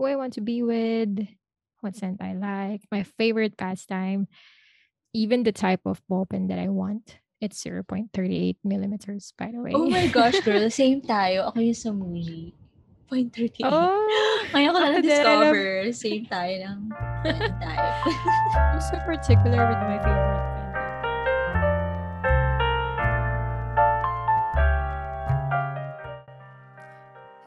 who I want to be with, what scent I like, my favorite pastime, even the type of ball pen that I want. It's 0.38 millimeters, by the way. Oh my gosh, girl. Same tayo. Ako yung sa Muji. 0.38. Oh, Ngayon ko na ako din, alam- na-discover. Same tayo ng ano tayo. I'm so particular with my favorite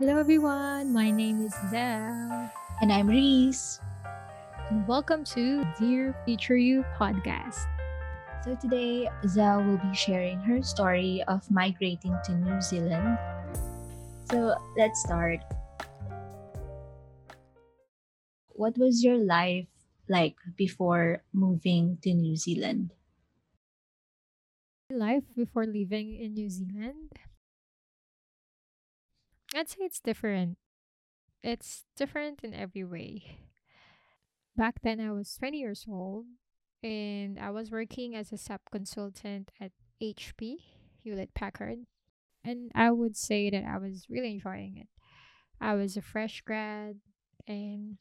Hello everyone, my name is Zell. And I'm Reese. and welcome to Dear Future You podcast. So today, Zell will be sharing her story of migrating to New Zealand. So let's start. What was your life like before moving to New Zealand? Life before living in New Zealand. I'd say it's different. It's different in every way. Back then, I was 20 years old and I was working as a sub consultant at HP, Hewlett Packard. And I would say that I was really enjoying it. I was a fresh grad, and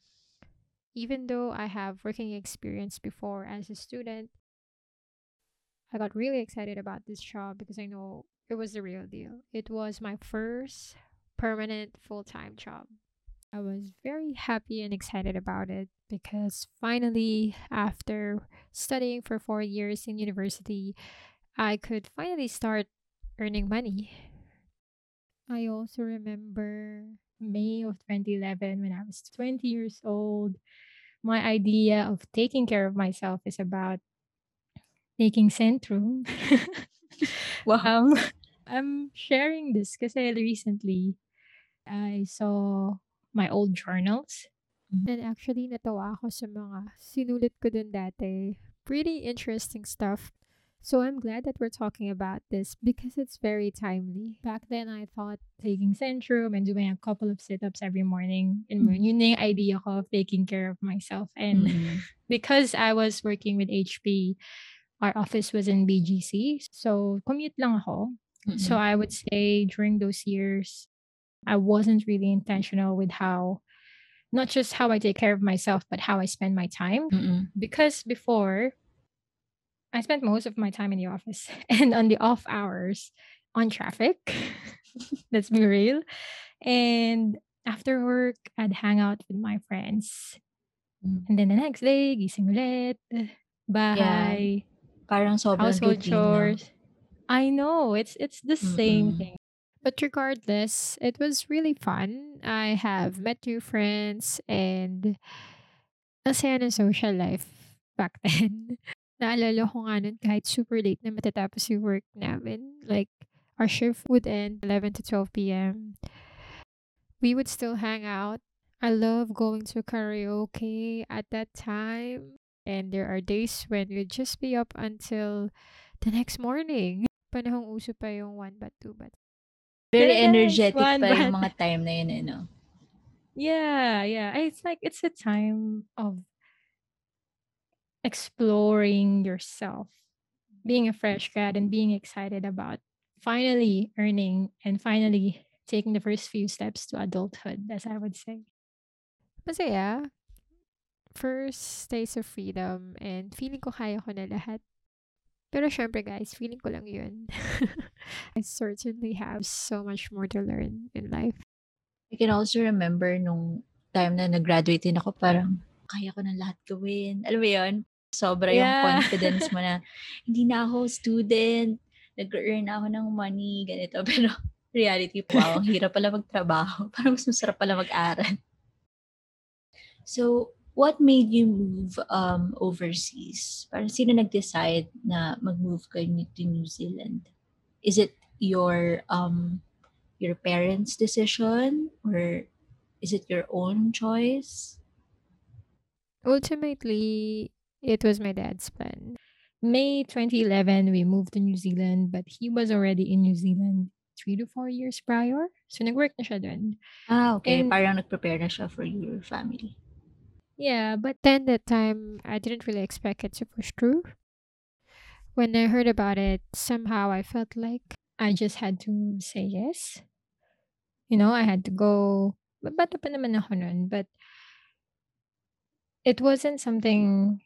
even though I have working experience before as a student, I got really excited about this job because I know it was the real deal. It was my first permanent full time job. I was very happy and excited about it because finally, after studying for four years in university, I could finally start earning money. I also remember May of 2011 when I was 20 years old. My idea of taking care of myself is about taking Centrum. Wow. um, I'm sharing this because I recently I saw my old journals. Mhm. And actually, natawa ako sa mga sinulit ko dun dati. Pretty interesting stuff. So I'm glad that we're talking about this because it's very timely. Back then, I thought taking Centrum and doing a couple of sit-ups every morning, and Mhm. yun na yung idea ko of taking care of myself. And Mm. because I was working with HP, our office was in BGC. So commute lang ako. So Mm-mm. I would say during those years, I wasn't really intentional with how, not just how I take care of myself, but how I spend my time. Mm-mm. Because before, I spent most of my time in the office and on the off hours on traffic. Let's be real. And after work, I'd hang out with my friends. Mm. And then the next day, gising ulit, bahay, Parang sobrang household routine, no? chores. I know it's it's the same Mm-mm. thing. But regardless, it was really fun. I have met new friends and ang saya ng social life back then. Naalala ko nga nun kahit super late na matatapos yung work namin. Like, our shift would end 11 to 12 p.m. We would still hang out. I love going to karaoke at that time. And there are days when we'd just be up until the next morning. Panahong uso pa yung one bat, two bat. Very Yes, energetic one pa yung bad. mga time na yun, eh, no? Yeah, yeah. It's like it's a time of exploring yourself, being a fresh grad and being excited about finally earning and finally taking the first few steps to adulthood, as I would say. Masaya. First days of freedom and feeling ko kaya ko na lahat. Pero syempre guys, feeling ko lang yun. I certainly have so much more to learn in life. I can also remember nung time na nag-graduate din ako, parang kaya ko na lahat gawin. Alam mo yun? Sobra yung Yeah. confidence mo na hindi na ako student, nag-earn na ako ng money, ganito. Pero reality, wow, ang hirap pala magtrabaho. Parang mas masarap pala mag-aral. So, what made you move um, overseas? Parang sino nag-decide na mag-move kayo ni- to New Zealand? Is it your um, your parents' decision or is it your own choice? Ultimately, it was my dad's plan. May 2011, we moved to New Zealand, but he was already in New Zealand three to four years prior. So, nag-work na siya dun. Ah, okay. And- Parang nag-prepare na siya for your family. Yeah, but then that time, I didn't really expect it to push through. When I heard about it, somehow I felt like I just had to say yes. You know, I had to go. Bata pa naman ako but It wasn't something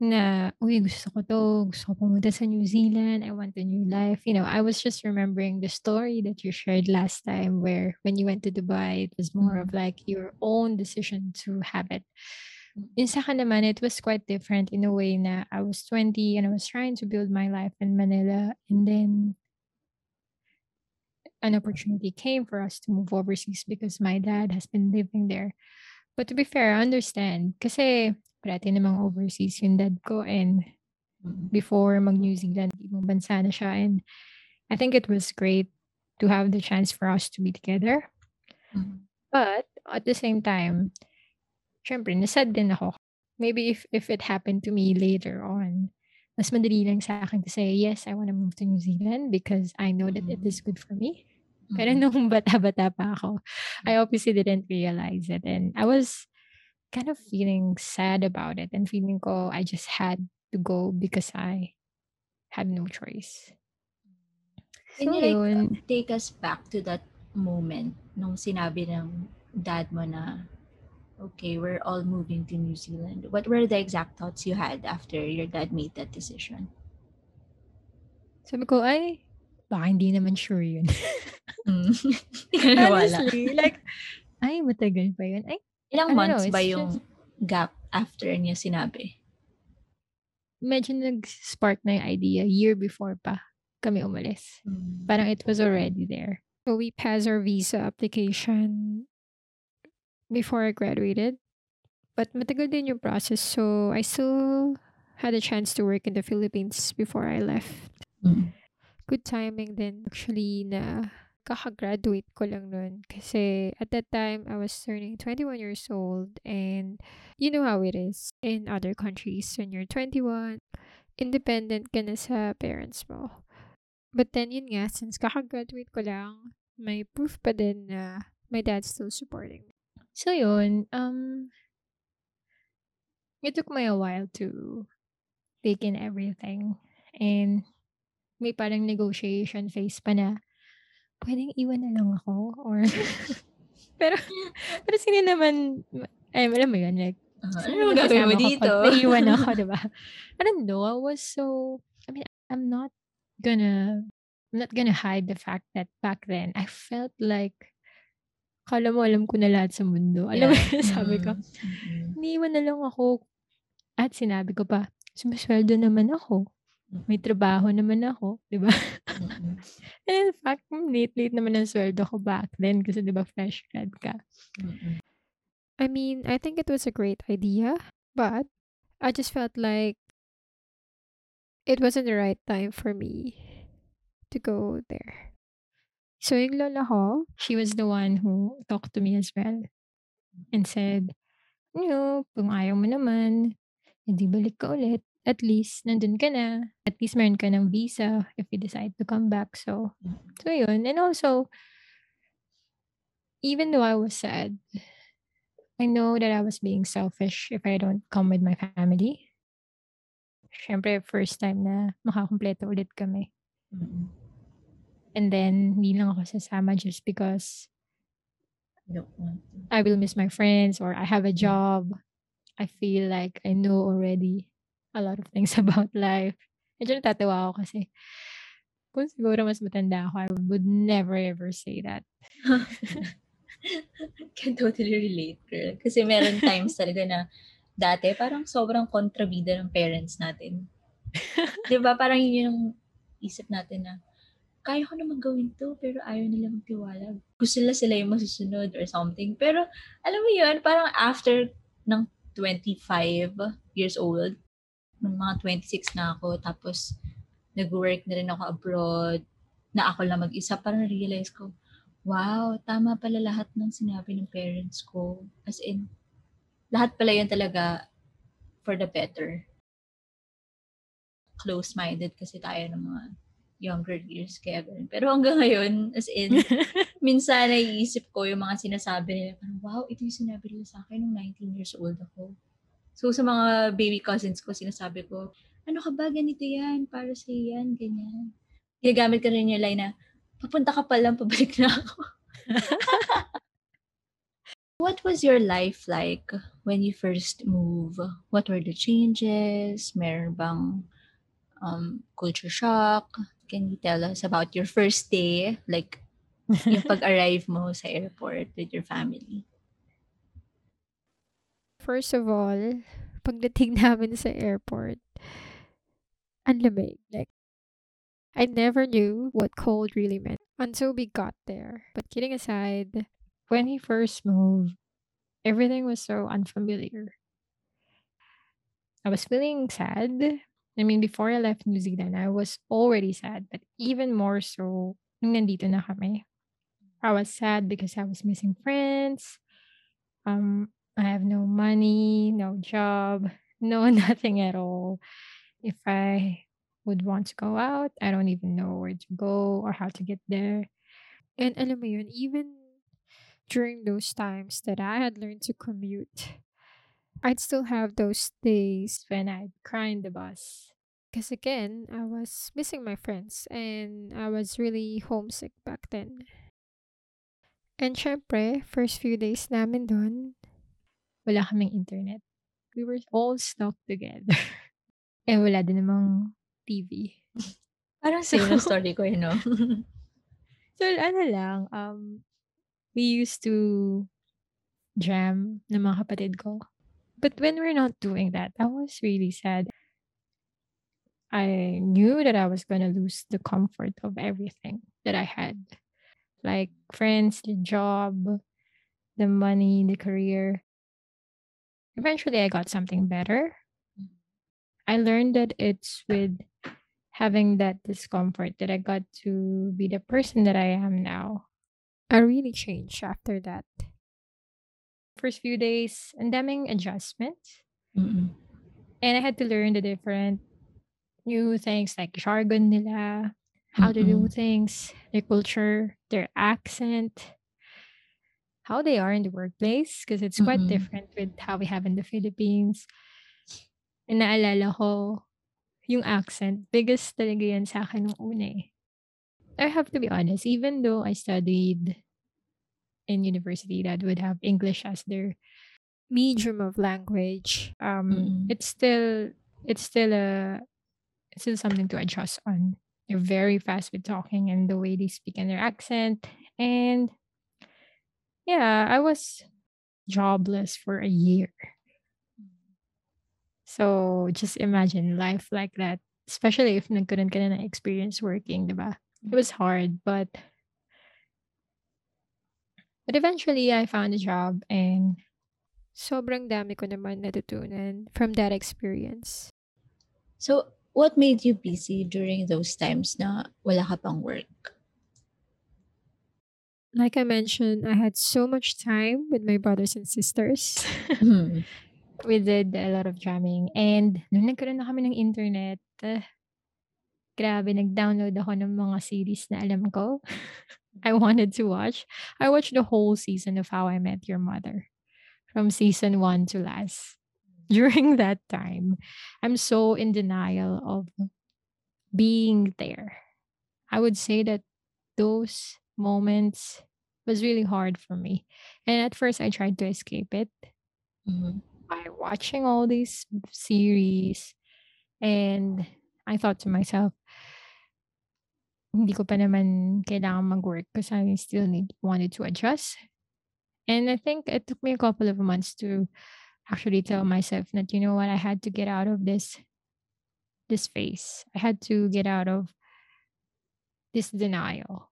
na, "Uy, gusto ko 'to, gusto ko pumunta sa New Zealand, I want a new life." You know, I was just remembering the story that you shared last time where when you went to Dubai, it was more of Mhm. like your own decision to have it. In Yung sa'kin naman, it was quite different in a way na I was 20 and I was trying to build my life in Manila, and then an opportunity came for us to move overseas because my dad has been living there. But to be fair, I understand kasi parati namang overseas yung dad ko and before mag-New Zealand, ibang bansa na siya and I think it was great to have the chance for us to be together. But at the same time, siyempre na-sad din ako. Maybe if if it happened to me later on, mas madali lang sa'kin to say, "Yes, I wanna move to New Zealand because I know that it is good for me." Pero Mm. nung bata-bata pa ako, I obviously didn't realize it and I was kind of feeling sad about it and feeling ko I just had to go because I had no choice. Can So you like, uh, yun. take us back to that moment nung sinabi ng dad mo na, "Okay, we're all moving to New Zealand." What were the exact thoughts you had after your dad made that decision? Sabi ko, "Ay, baka hindi naman sure yun." Hmm, di ka naniwala. Honestly, like, ay matagal pa yun. Ay, Ilang I don't know, months ba it's yung just gap after niya sinabi? medyo nag-spark na yung idea year before pa kami umalis. Hmm. Parang it was already there. So we passed our visa application before I graduated. But matagal din yung process, so I still had a chance to work in the Philippines before I left. Mm. Good timing din actually na kaka-graduate ko lang nun kasi at that time I was turning 21 years old and you know how it is in other countries when you're 21, independent ka na sa parents mo. But then yun nga, since kaka-graduate ko lang, may proof pa din na my dad's still supporting me. So yun, um it took me a while to take in everything and may parang negotiation phase pa na, "Pwedeng iwan na lang ako?" Or pero pero sino naman ma eh, alam mo yun, like, Oo, ano sino naman naman gagawin mo dito? kapag naiwan ako, 'di ba? I don't know, I was so I mean, I'm not gonna I'm not gonna hide the fact that back then I felt like akala mo alam ko na lahat sa mundo. Alam mo Yeah, sabi ko, mm, mm. iniwan na lang ako at sinabi ko pa, sumusweldo naman ako, may trabaho naman ako, 'di ba? Mm. And in fact, late-late naman ang sweldo ko back then kasi 'di ba fresh grad ka. Mm. I mean, I think it was a great idea, but I just felt like it wasn't the right time for me to go there. So yung lola ko, she was the one who talked to me as well and said, "You know, kung ayaw mo naman, eh di balik ka ulit. At least nandun ka na. At least meron ka ng visa if you decide to come back." So, Mm. so yun. And also even though I was sad, I know that I was being selfish if I don't come with my family. Siyempre first time na makakumpleto ulit kami. Mm. And then hindi lang ako sasama just because. I will miss my friends or I have a Mm. job. I feel like I know already a lot of things about life. Medyo natatawa ako kasi kung siguro mas matanda ako, I would never ever say that. Can totally relate, girl. Kasi meron times talaga na dati parang sobrang kontrabida ng parents natin. 'Di ba parang yun yung isip natin na, kaya ko naman gawin 'to pero ayaw nila magtiwala. Gusto nila sila yung masusunod or something. Pero alam mo yun, parang after ng 25 years old, nung mga 26 na ako, tapos nag-work na rin ako abroad, na ako lang mag-isa, parang realize ko, wow, tama pala lahat ng sinabi ng parents ko. As in, lahat pala yun talaga for the better. Close-minded kasi tayo ng mga younger years kaya ganun. Pero hanggang ngayon, as in, minsan naiisip ko yung mga sinasabi nila, parang, wow, ito yung sinabi nila sa akin nung 19 years old ako. So, sa mga baby cousins ko, sinasabi ko, ano ka ba, ganito yan, para sa yan, ganyan. Ginagamit ko rin yung line na, papunta ka pa lang, pabalik na ako. What was your life like when you first move? What were the changes? Meron bang um, culture shock? Can you tell us about your first day? Like, yung pag-arrive mo sa airport with your family? First of all, pagdating namin sa airport, ang lamig. Like, I never knew what cold really meant until we got there. But kidding aside, when he first moved, everything was so unfamiliar. I was feeling sad. I mean, before I left New Zealand, I was already sad, but even more so nung nandito na kami. I was sad because I was missing friends. Um, I have no money, no job, no nothing at all. If I would want to go out, I don't even know where to go or how to get there. And alam mo yun, even during those times that I had learned to commute, I'd still have those days when I'd cry in the bus. Because again, I was missing my friends and I was really homesick back then. And syempre, first few days namin doon, wala kaming internet. We were all stuck together. eh wala din namang TV. Parang same na story ko, you know? So ano lang, um, we used to jam ng mga kapatid ko. But when we're not doing that, I was really sad. I knew that I was going to lose the comfort of everything that I had. Like friends, the job, the money, the career. Eventually, I got something better. Mm. I learned that it's with having that discomfort that I got to be the person that I am now. I really changed after that. First few days, and daming adjustments. Mm-mm. And I had to learn the different new things like jargon nila, how to do things, their culture, their accent, how they are in the workplace, because it's quite Mm-mm. different with how we have in the Philippines. And naalala ko, yung accent, biggest talaga yan sa akin nung una eh. I have to be honest, even though I studied in university that would have English as their medium of language, um, Mm-mm. it's still it's still a it's still something to adjust on. They're very fast with talking and the way they speak and their accent. And yeah, I was jobless for a year. So just imagine life like that, especially if nagkaroon ka na ng experience working, diba? It was hard, but but eventually I found a job and sobrang dami ko naman natutunan from that experience. So, what made you busy during those times na wala ka pang work? Like I mentioned, I had so much time with my brothers and sisters. Hmm. we did a lot of jamming. And nung nagkaroon na kami ng internet, eh, grabe, nag-download ako ng mga series na alam ko. I wanted to watch. I watched the whole season of How I Met Your Mother from season one to last. During that time, I'm so in denial of being there. I would say that those moments was really hard for me. And at first, I tried to escape it Mhm. by watching all these series. And I thought to myself, hindi ko pa naman kailangan mag-work because I still need wanted to adjust. And I think it took me a couple of months to actually tell myself that you know what I had to get out of this this phase. I had to get out of this denial.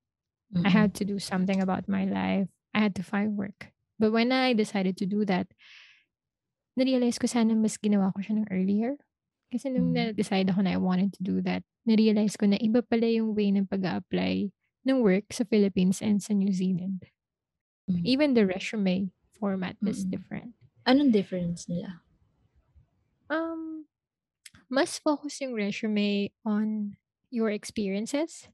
I Mm-mm. had to do something about my life. I had to find work. But when I decided to do that, na-realize ko sana mas ginawa ko siya ng earlier. Kasi nung Mm. na-decide ako na I wanted to do that, na-realize ko na iba pala yung way ng pag apply ng work sa Philippines and sa New Zealand. Mm. Even the resume format is Mm-mm. different. Anong difference nila? Um, mas focus yung resume on your experiences.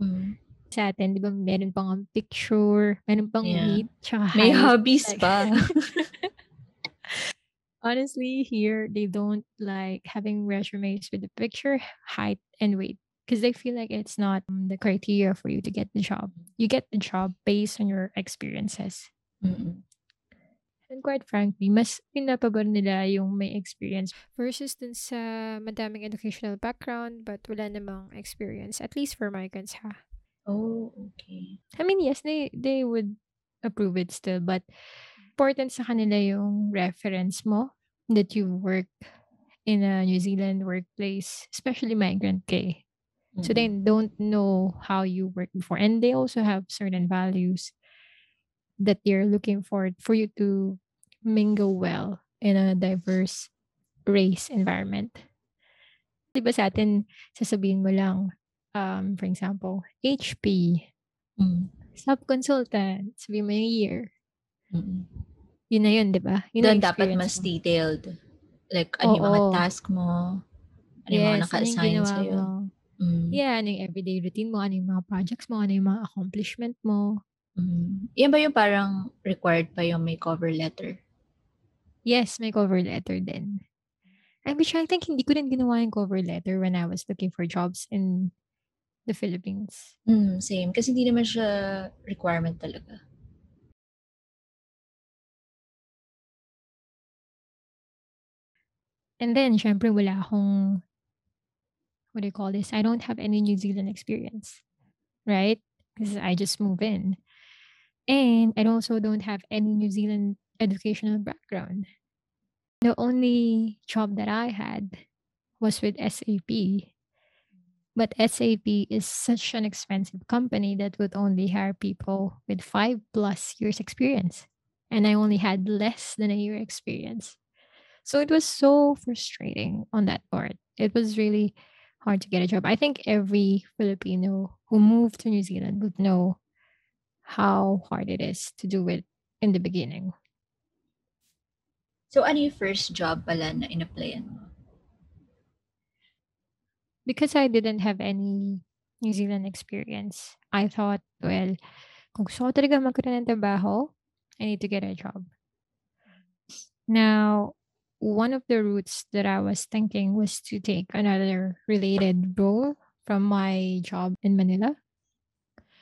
Mm. Sa atin, di ba, meron pang picture, meron pang Yeah. weight, tsaka May height. hobbies Like- pa. Honestly, here they don't like having resumes with the picture, height, and weight because they feel like it's not um, the criteria for you to get the job. You get the job based on your experiences. Mm-mm. And quite frankly, mas pinapabor nila yung may experience versus dun sa madaming educational background but wala namang experience. At least for migrants, ha? Oh, okay. I mean, yes, they, they would approve it still, but important sa kanila yung reference mo that you work in a New Zealand workplace, especially migrant K. So they don't know how you work before. And they also have certain values that they're looking for for you to mingle well in a diverse race environment. Di ba sa atin, sasabihin mo lang, um, for example, HP, Mm. sub-consultant, sabihin mo yung year. Mm. Yun na yun, di ba? Yun Doon dapat mas mo. detailed. Like, ano yung mga task mo, ano yung mga Yes, ano yung naka-assign ginawa sa'yo. mo. Mm. Yeah, ano yung everyday routine mo, ano yung mga projects mo, ano yung mga accomplishment mo. Mm. Yan ba yung parang required pa yung may cover letter? Yes, may cover letter din. I which I think hindi ko rin ginawa yung cover letter when I was looking for jobs in the Philippines. Mm, same. Kasi hindi naman siya requirement talaga. And then, syempre, wala akong, what do you call this? I don't have any New Zealand experience, right? Because I just move in. And I also don't have any New Zealand educational background. The only job that I had was with SAP. But SAP is such an expensive company that would only hire people with five plus years experience. And I only had less than a year experience. So it was so frustrating on that part. It was really hard to get a job. I think every Filipino who moved to New Zealand would know how hard it is to do it in the beginning. So, yung first job pala na in-applyan mo? Because I didn't have any New Zealand experience, I thought, well, kung gusto ko talaga magkaroon ng trabaho, I need to get a job. Now, one of the routes that I was thinking was to take another related role from my job in Manila.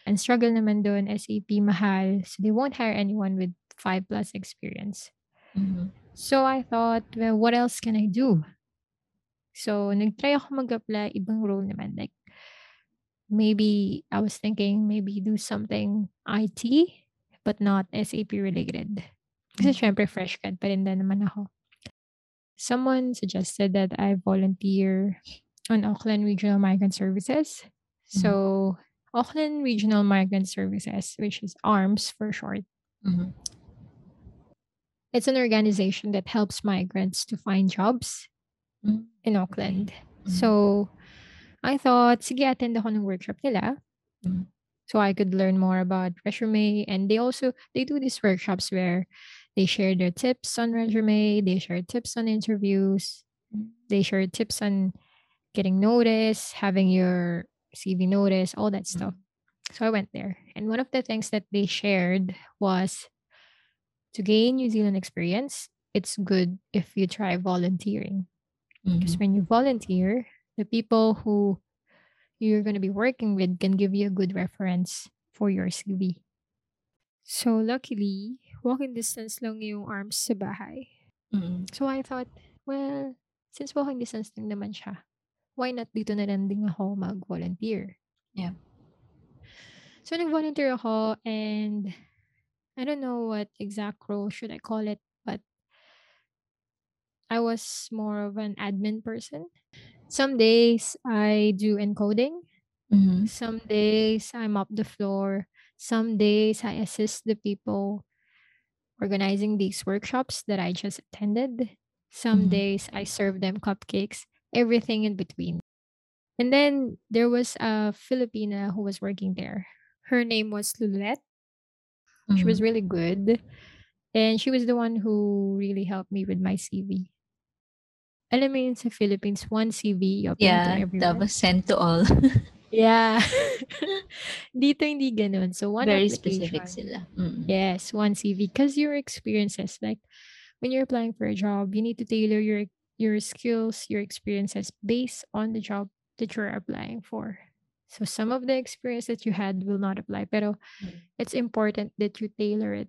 And struggle naman doon, SAP mahal, so they won't hire anyone with five plus experience. Mhm. So I thought, well, what else can I do? So nag-try ako mag-apply ibang role naman. Like, maybe I was thinking maybe do something IT, but not SAP related. Kasi Mm. syempre fresh grad pa rin din naman ako. Someone suggested that I volunteer on Auckland Regional Migrant Services. So Auckland Regional Migrant Services, which is ARMS for short, Mhm. it's an organization that helps migrants to find jobs Mm. in Auckland. Mhm. So, I thought, sige, attend ako ng workshop nila. Mhm. So I could learn more about resume. And they also, they do these workshops where they share their tips on resume, they share tips on interviews, they share tips on getting notice, having your CV notice, all that stuff. So I went there. And one of the things that they shared was to gain New Zealand experience, it's good if you try volunteering. Because Mhm. when you volunteer, the people who you're going to be working with can give you a good reference for your CV. So luckily, walking distance lang yung ARMS sa bahay. Mm. So I thought, well, since walking distance lang naman siya, why not dito na lang din ako mag-volunteer? Yeah. So nag-volunteer ako and I don't know what exact role should I call it, I was more of an admin person. Some days I do encoding. Mhm. Some days I mop the floor. Some days I assist the people organizing these workshops that I just attended. Some Mhm. days I serve them cupcakes, everything in between. And then there was a Filipina who was working there. Her name was Lulette. She was Mhm. really good. And she was the one who really helped me with my CV. Alam mo yun sa Philippines, one CV, you apply to Yeah, everyone. tapos send to all. Yeah. Dito hindi ganun. So one Very specific sila. Mm. Yes, one CV. Because your experiences, like when you're applying for a job, you need to tailor your your skills, your experiences based on the job that you're applying for. So some of the experience that you had will not apply, pero Mm. it's important that you tailor it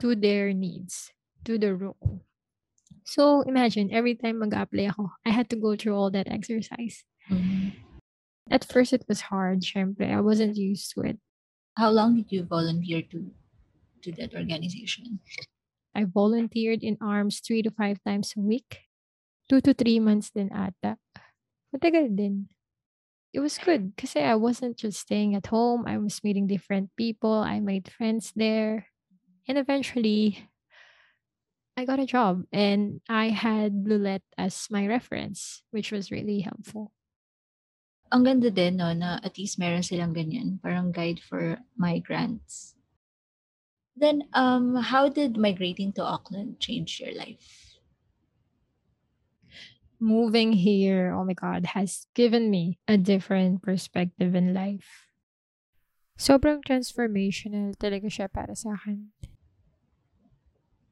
to their needs. to the role. So imagine every time mag-apply ako, I had to go through all that exercise. Mhm. At first, it was hard. Syempre, I wasn't used to it. How long did you volunteer to to that organization? I volunteered in ARMS three to five times a week. Two to three months din ata. Matagal din. It was good because I wasn't just staying at home. I was meeting different people. I made friends there. And eventually, I got a job and I had Lulette as my reference, which was really helpful. Ang ganda din 'no, na at least meron silang ganyan, parang guide for migrants. Then, um, how did migrating to Auckland change your life? Moving here, oh my God, has given me a different perspective in life. Sobrang transformational talaga siya para sa akin.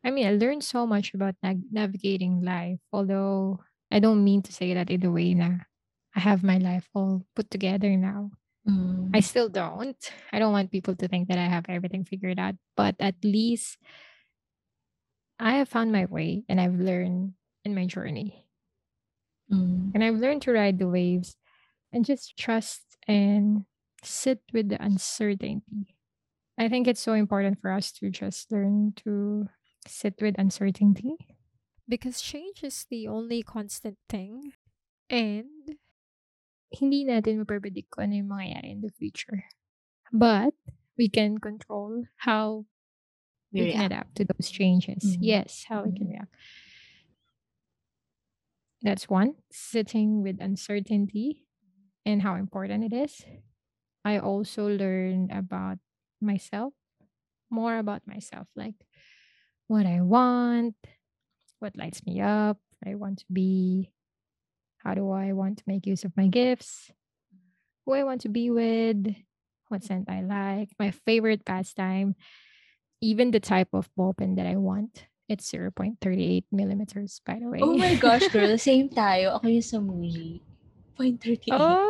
I mean, I learned so much about nag- navigating life, although I don't mean to say that in a way na I have my life all put together now. Mm. I still don't. I don't want people to think that I have everything figured out, but at least I have found my way and I've learned in my journey. Mm. And I've learned to ride the waves and just trust and sit with the uncertainty. I think it's so important for us to just learn to sit with uncertainty because change is the only constant thing and hindi natin mapredict kung ano yung mangyayari in the future. But we can control how We we can adapt to those changes. Mhm. Yes, how we can react. That's one, sitting with uncertainty and how important it is. I also learned about myself, more about myself, like what I want, what lights me up, I want to be, how do I want to make use of my gifts, who I want to be with, what scent I like, my favorite pastime, even the type of ball pen that I want. It's 0.38 millimeters, by the oh way. Oh my gosh, girl, same tayo. Ako yung sa Muji. 0.38. Oh,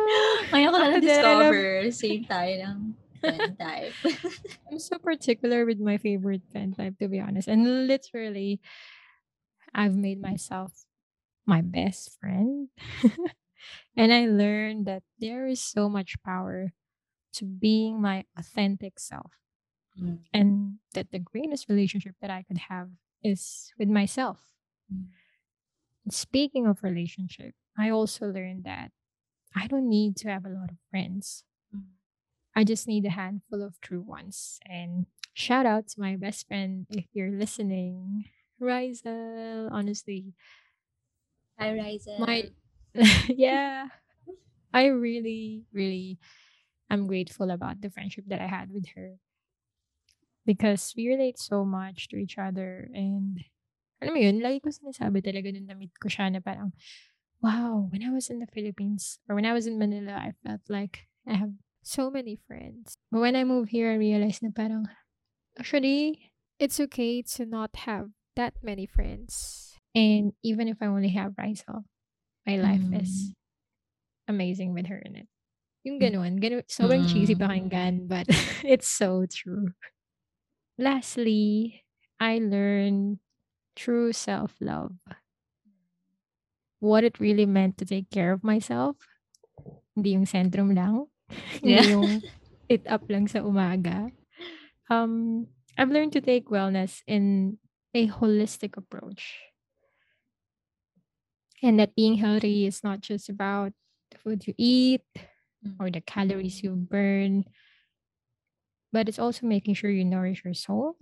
Ngayon ko na ako din, I love- discover same tayo ng pen type. I'm so particular with my favorite pen type, to be honest. And literally, I've made myself my best friend. and I learned that there is so much power to being my authentic self. Mm. And that the greatest relationship that I could have is with myself. Mm. Speaking of relationship, I also learned that I don't need to have a lot of friends. I just need a handful of true ones. And shout out to my best friend if you're listening. Rizel, honestly. Hi, Ryzen. My yeah. I really, really am grateful about the friendship that I had with her. Because we relate so much to each other and alam mo yun, lagi ko sinasabi talaga nung na-meet ko siya na parang, wow, when I was in the Philippines or when I was in Manila, I felt like I have so many friends. But when I moved here, I realized na parang, actually, it's okay to not have that many friends. And even if I only have Rizal, my life is amazing with her in it. Yung ganun, ganun sobrang cheesy Mm. pakinggan, but it's so true. Lastly, I learned true self-love. What it really meant to take care of myself. Hindi yung Centrum lang. Yeah. Hindi yung it up lang sa umaga. Um, I've learned to take wellness in a holistic approach. And that being healthy is not just about the food you eat Mm. or the calories you burn, but it's also making sure you nourish your soul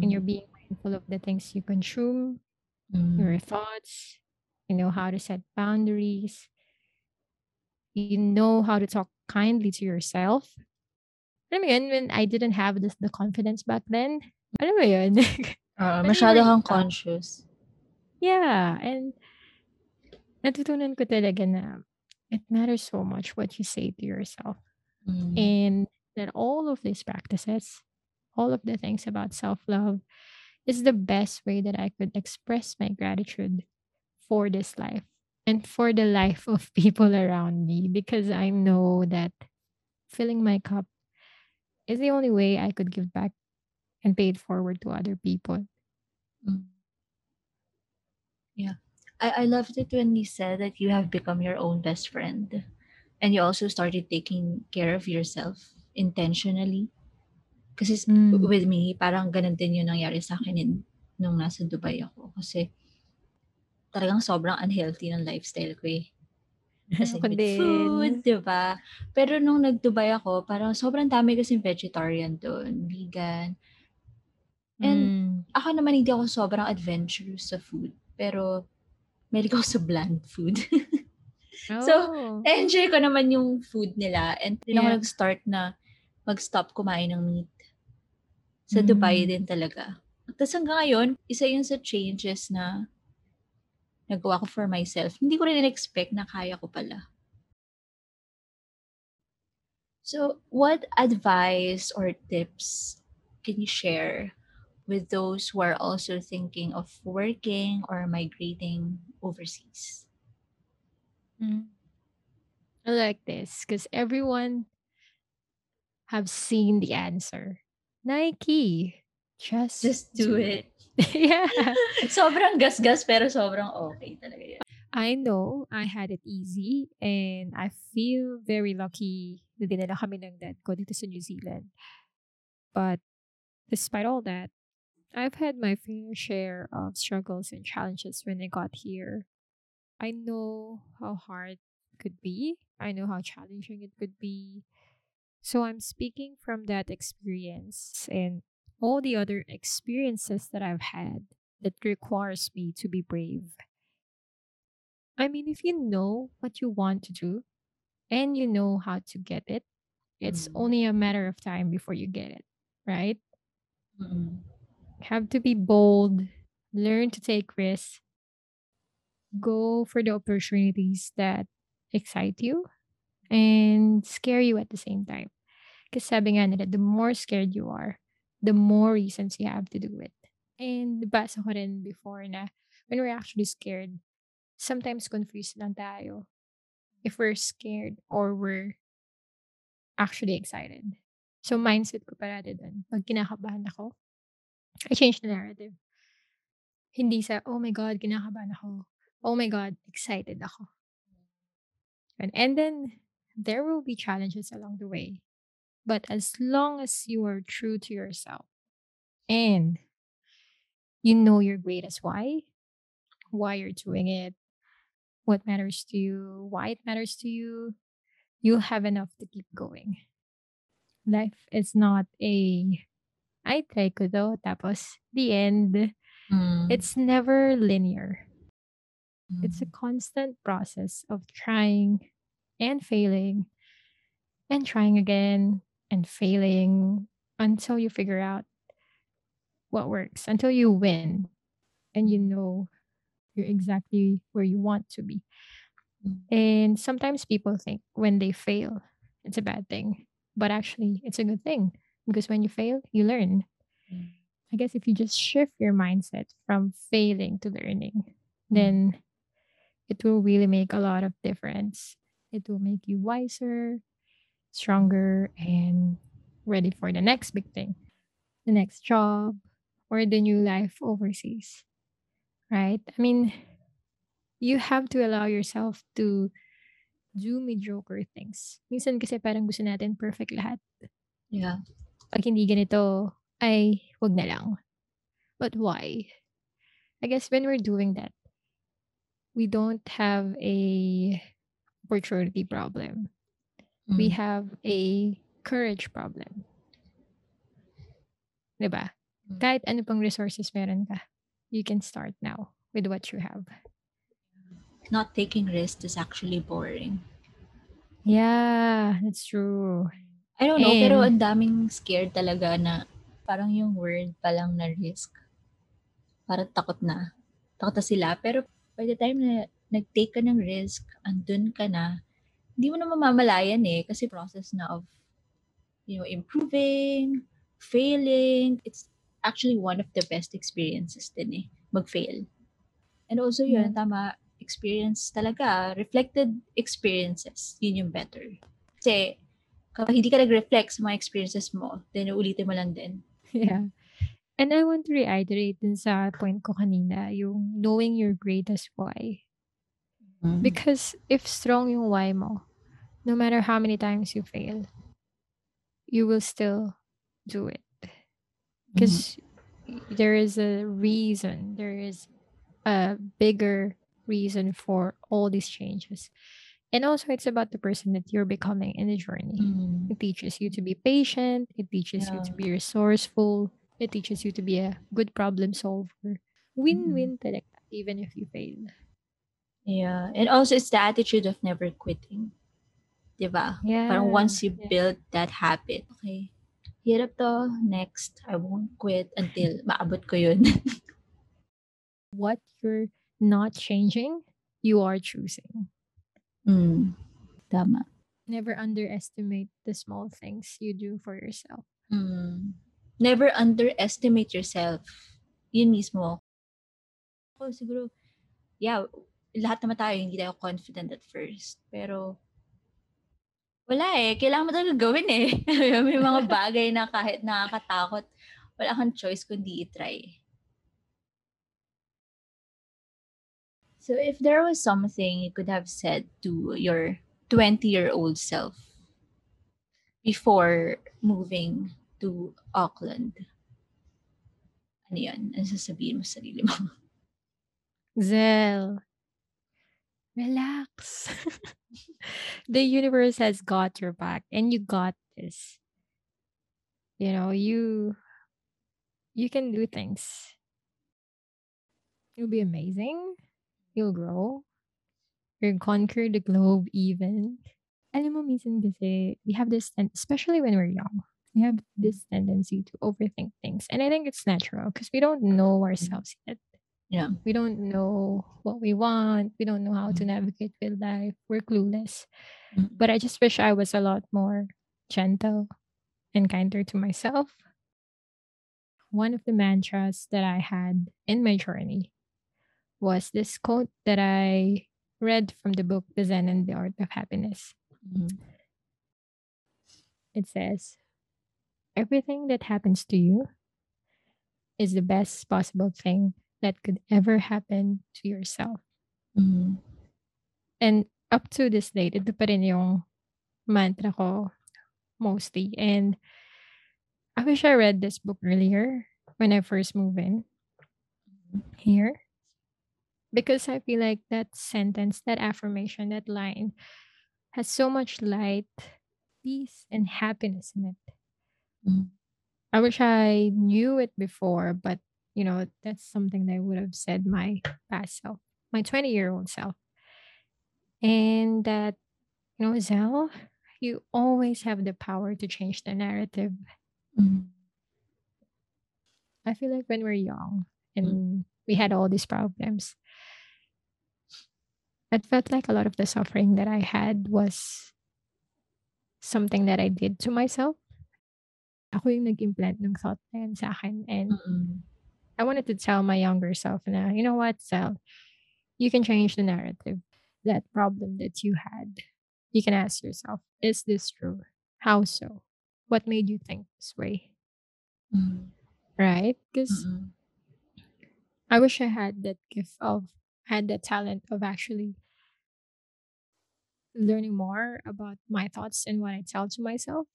and you're being mindful of the things you consume, Mm. your thoughts, you know how to set boundaries, you know how to talk kindly to yourself. Alam mo yun, when I didn't have this, the confidence back then, alam mo yun? You masyado kang conscious. Yeah, and natutunan ko talaga na it matters so much what you say to yourself. Mm. And that all of these practices, all of the things about self love, is the best way that I could express my gratitude for this life and for the life of people around me because I know that filling my cup is the only way I could give back and pay it forward to other people. Mm. Yeah. I, I loved it when you said that you have become your own best friend and you also started taking care of yourself intentionally. Kasi Mm. with me, parang ganun din yung nangyari sa akin in, nung nasa Dubai ako. Kasi talagang sobrang unhealthy ng lifestyle ko eh. Ako with food, di ba? Pero nung nag-Dubai ako, parang sobrang dami kasi vegetarian doon, vegan. And Mm. ako naman hindi ako sobrang adventurous sa food. Pero mahilig ako sa bland food. so, Oh. enjoy ko naman yung food nila. And ako Yeah. nag-start na mag-stop kumain ng meat. Sa Dubai Mm. din talaga. Tapos hanggang ngayon, isa yun sa changes na nagawa ko for myself. Hindi ko rin in-expect na kaya ko pala. So, what advice or tips can you share with those who are also thinking of working or migrating overseas? Mm. I like this because everyone have seen the answer. Nike. Just, Just do it. yeah. sobrang gasgas pero sobrang okay talaga yun. I know I had it easy and I feel very lucky na dinala kami ng dad ko dito sa New Zealand. But despite all that, I've had my fair share of struggles and challenges when I got here. I know how hard it could be. I know how challenging it could be. So I'm speaking from that experience and all the other experiences that I've had that requires me to be brave. I mean, if you know what you want to do and you know how to get it, it's Mm. only a matter of time before you get it, right? Mm-mm. Have to be bold, learn to take risks, go for the opportunities that excite you and scare you at the same time. Because sabi nga nila, the more scared you are, the more reasons you have to do it. And basa ko rin before na when we're actually scared, sometimes confused lang tayo if we're scared or we're actually excited. So mindset ko parati dun. Pag kinakabahan ako, I change the narrative. Hindi sa, oh my God, kinakabahan ako. Oh my God, excited ako. And, and then, there will be challenges along the way. But as long as you are true to yourself and you know your greatest why, why you're doing it, what matters to you, why it matters to you, you'll have enough to keep going. Life is not a, I try ko to, tapos the end. Mm. It's never linear. It's a Mm. constant process of trying and failing and trying again and failing until you figure out what works, until you win and you know you're exactly where you want to be. And sometimes people think when they fail, it's a bad thing. But actually, it's a good thing because when you fail, you learn. Mm. I guess if you just shift your mindset from failing to learning, Mm. then it will really make a lot of difference. It will make you wiser, stronger, and ready for the next big thing, the next job, or the new life overseas. Right? I mean, you have to allow yourself to do mediocre things. Minsan kasi parang gusto natin perfect lahat. Yeah. Pag hindi ganito, ay wag na lang. But why? I guess when we're doing that, we don't have a opportunity problem. We Mm. have a courage problem. 'Di ba? Mm. Kahit ano pang resources meron ka, you can start now with what you have. Not taking risks is actually boring. Yeah, that's true. I don't know, pero And ang daming scared talaga na parang yung word pa lang na risk. Parang takot na. Takot na sila. Pero by the time na nag-take ka ng risk, andun ka na, hindi mo na mamamalayan eh. Kasi process na of, you know, improving, failing. It's actually one of the best experiences din eh, mag-fail. And also yeah. yun, tama, experience talaga, reflected experiences, yun yung better. Kasi kapag hindi ka nag-reflect sa mga experiences mo, then ulitin mo lang din. Yeah. And I want to reiterate dun sa point ko kanina, yung knowing your greatest why. Mm. Because if strong yung why mo, no matter how many times you fail, you will still do it. Because there is a reason, there is a bigger reason for all these changes. And also, it's about the person that you're becoming in the journey. Mm. It teaches you to be patient. It teaches you to be resourceful. It teaches you to be a good problem solver. Win-win talaga, even if you fail. Yeah. And also, it's the attitude of never quitting. Diba? Yeah. Parang once you yeah. build that habit, okay, hirap to, next, I won't quit until maabot ko yun. What you're not changing, you are choosing. mm. Tama. Never underestimate the small things you do for yourself. Mm. Never underestimate yourself. Yun mismo. Ako siguro, yeah, lahat naman tayo hindi tayo confident at first. Pero, wala eh. Kailangan mo talaga gawin eh. May mga bagay na kahit nakakatakot, wala kang choice kundi i-try. So if there was something you could have said to your 20-year-old self before moving to Auckland, ano yun? Ano sasabihin mo sa sarili mo? Zell, relax. the universe has got your back and you got this. You know, you you can do things. You'll be amazing. You'll grow. You'll conquer the globe even. Alam mo, minsan kasi, we have this, and especially when we're young, we have this tendency to overthink things. And I think it's natural because we don't know ourselves yet. Yeah. We don't know what we want. We don't know how to navigate with life. We're clueless. Mm. But I just wish I was a lot more gentle and kinder to myself. One of the mantras that I had in my journey was this quote that I read from the book The Zen and the Art of Happiness. Mhm. It says, Everything that happens to you is the best possible thing that could ever happen to yourself. Mhm. And up to this date, ito pa rin yung mantra ko mostly. And I wish I read this book earlier when I first moved in here. Because I feel like that sentence, that affirmation, that line has so much light, peace, and happiness in it. Mhm. I wish I knew it before, but you know, that's something that I would have said my past self, my 20 year old self. And that, you know, Zell, you always have the power to change the narrative. Mhm. I feel like when we're young and we had all these problems, it felt like a lot of the suffering that I had was something that I did to myself. Ako yung nag-implant ng thought na yun sa akin. And Mhm. I wanted to tell my younger self now, you know what, Zell, you can change the narrative. That problem that you had, you can ask yourself, is this true? How so? What made you think this way? Mhm. Right? Because Mhm. I wish I had that gift of, had that talent of actually learning more about my thoughts and what I tell to myself.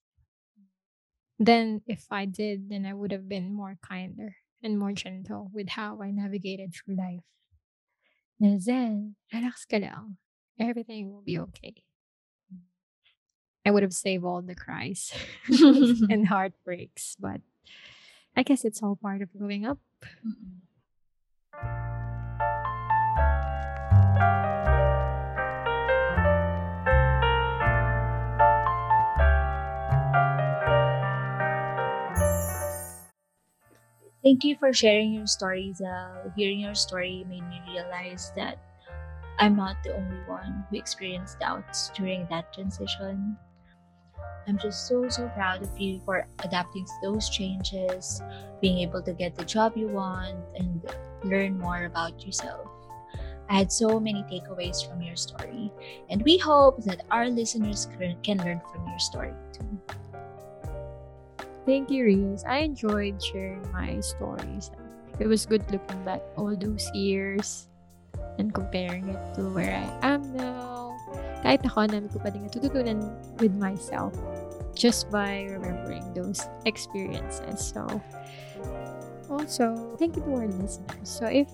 Then, if I did, then I would have been more kinder and more gentle with how I navigated through life. Na Zen, relax ka lang. Everything will be okay. I would have saved all the cries and heartbreaks, but I guess it's all part of growing up. Mhm. Thank you for sharing your stories. Hearing your story made me realize that I'm not the only one who experienced doubts during that transition. I'm just so, so proud of you for adapting to those changes, being able to get the job you want, and learn more about yourself. I had so many takeaways from your story, and we hope that our listeners can learn from your story too. Thank you, Reese. I enjoyed sharing my stories. It was good looking back all those years and comparing it to where I am now. Kahit ako, namin ko pa din natututunan with myself just by remembering those experiences. So, also, thank you to our listeners. So, if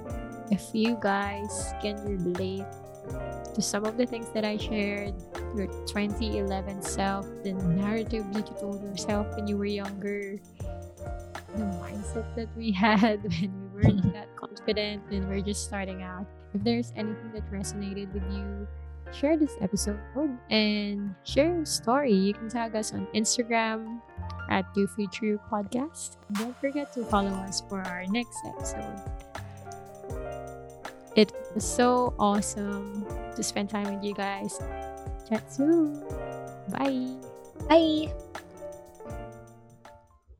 if you guys can relate to some of the things that I shared, your 2011 self, the mm-hmm. narrative that you told yourself when you were younger, the mindset that we had when we weren't mm-hmm. that confident and we're just starting out. If there's anything that resonated with you, share this episode and share your story. You can tag us on Instagram at Do Future Podcast. Don't forget to follow us for our next episode. It was so awesome to spend time with you guys. Chat soon. Bye. Bye.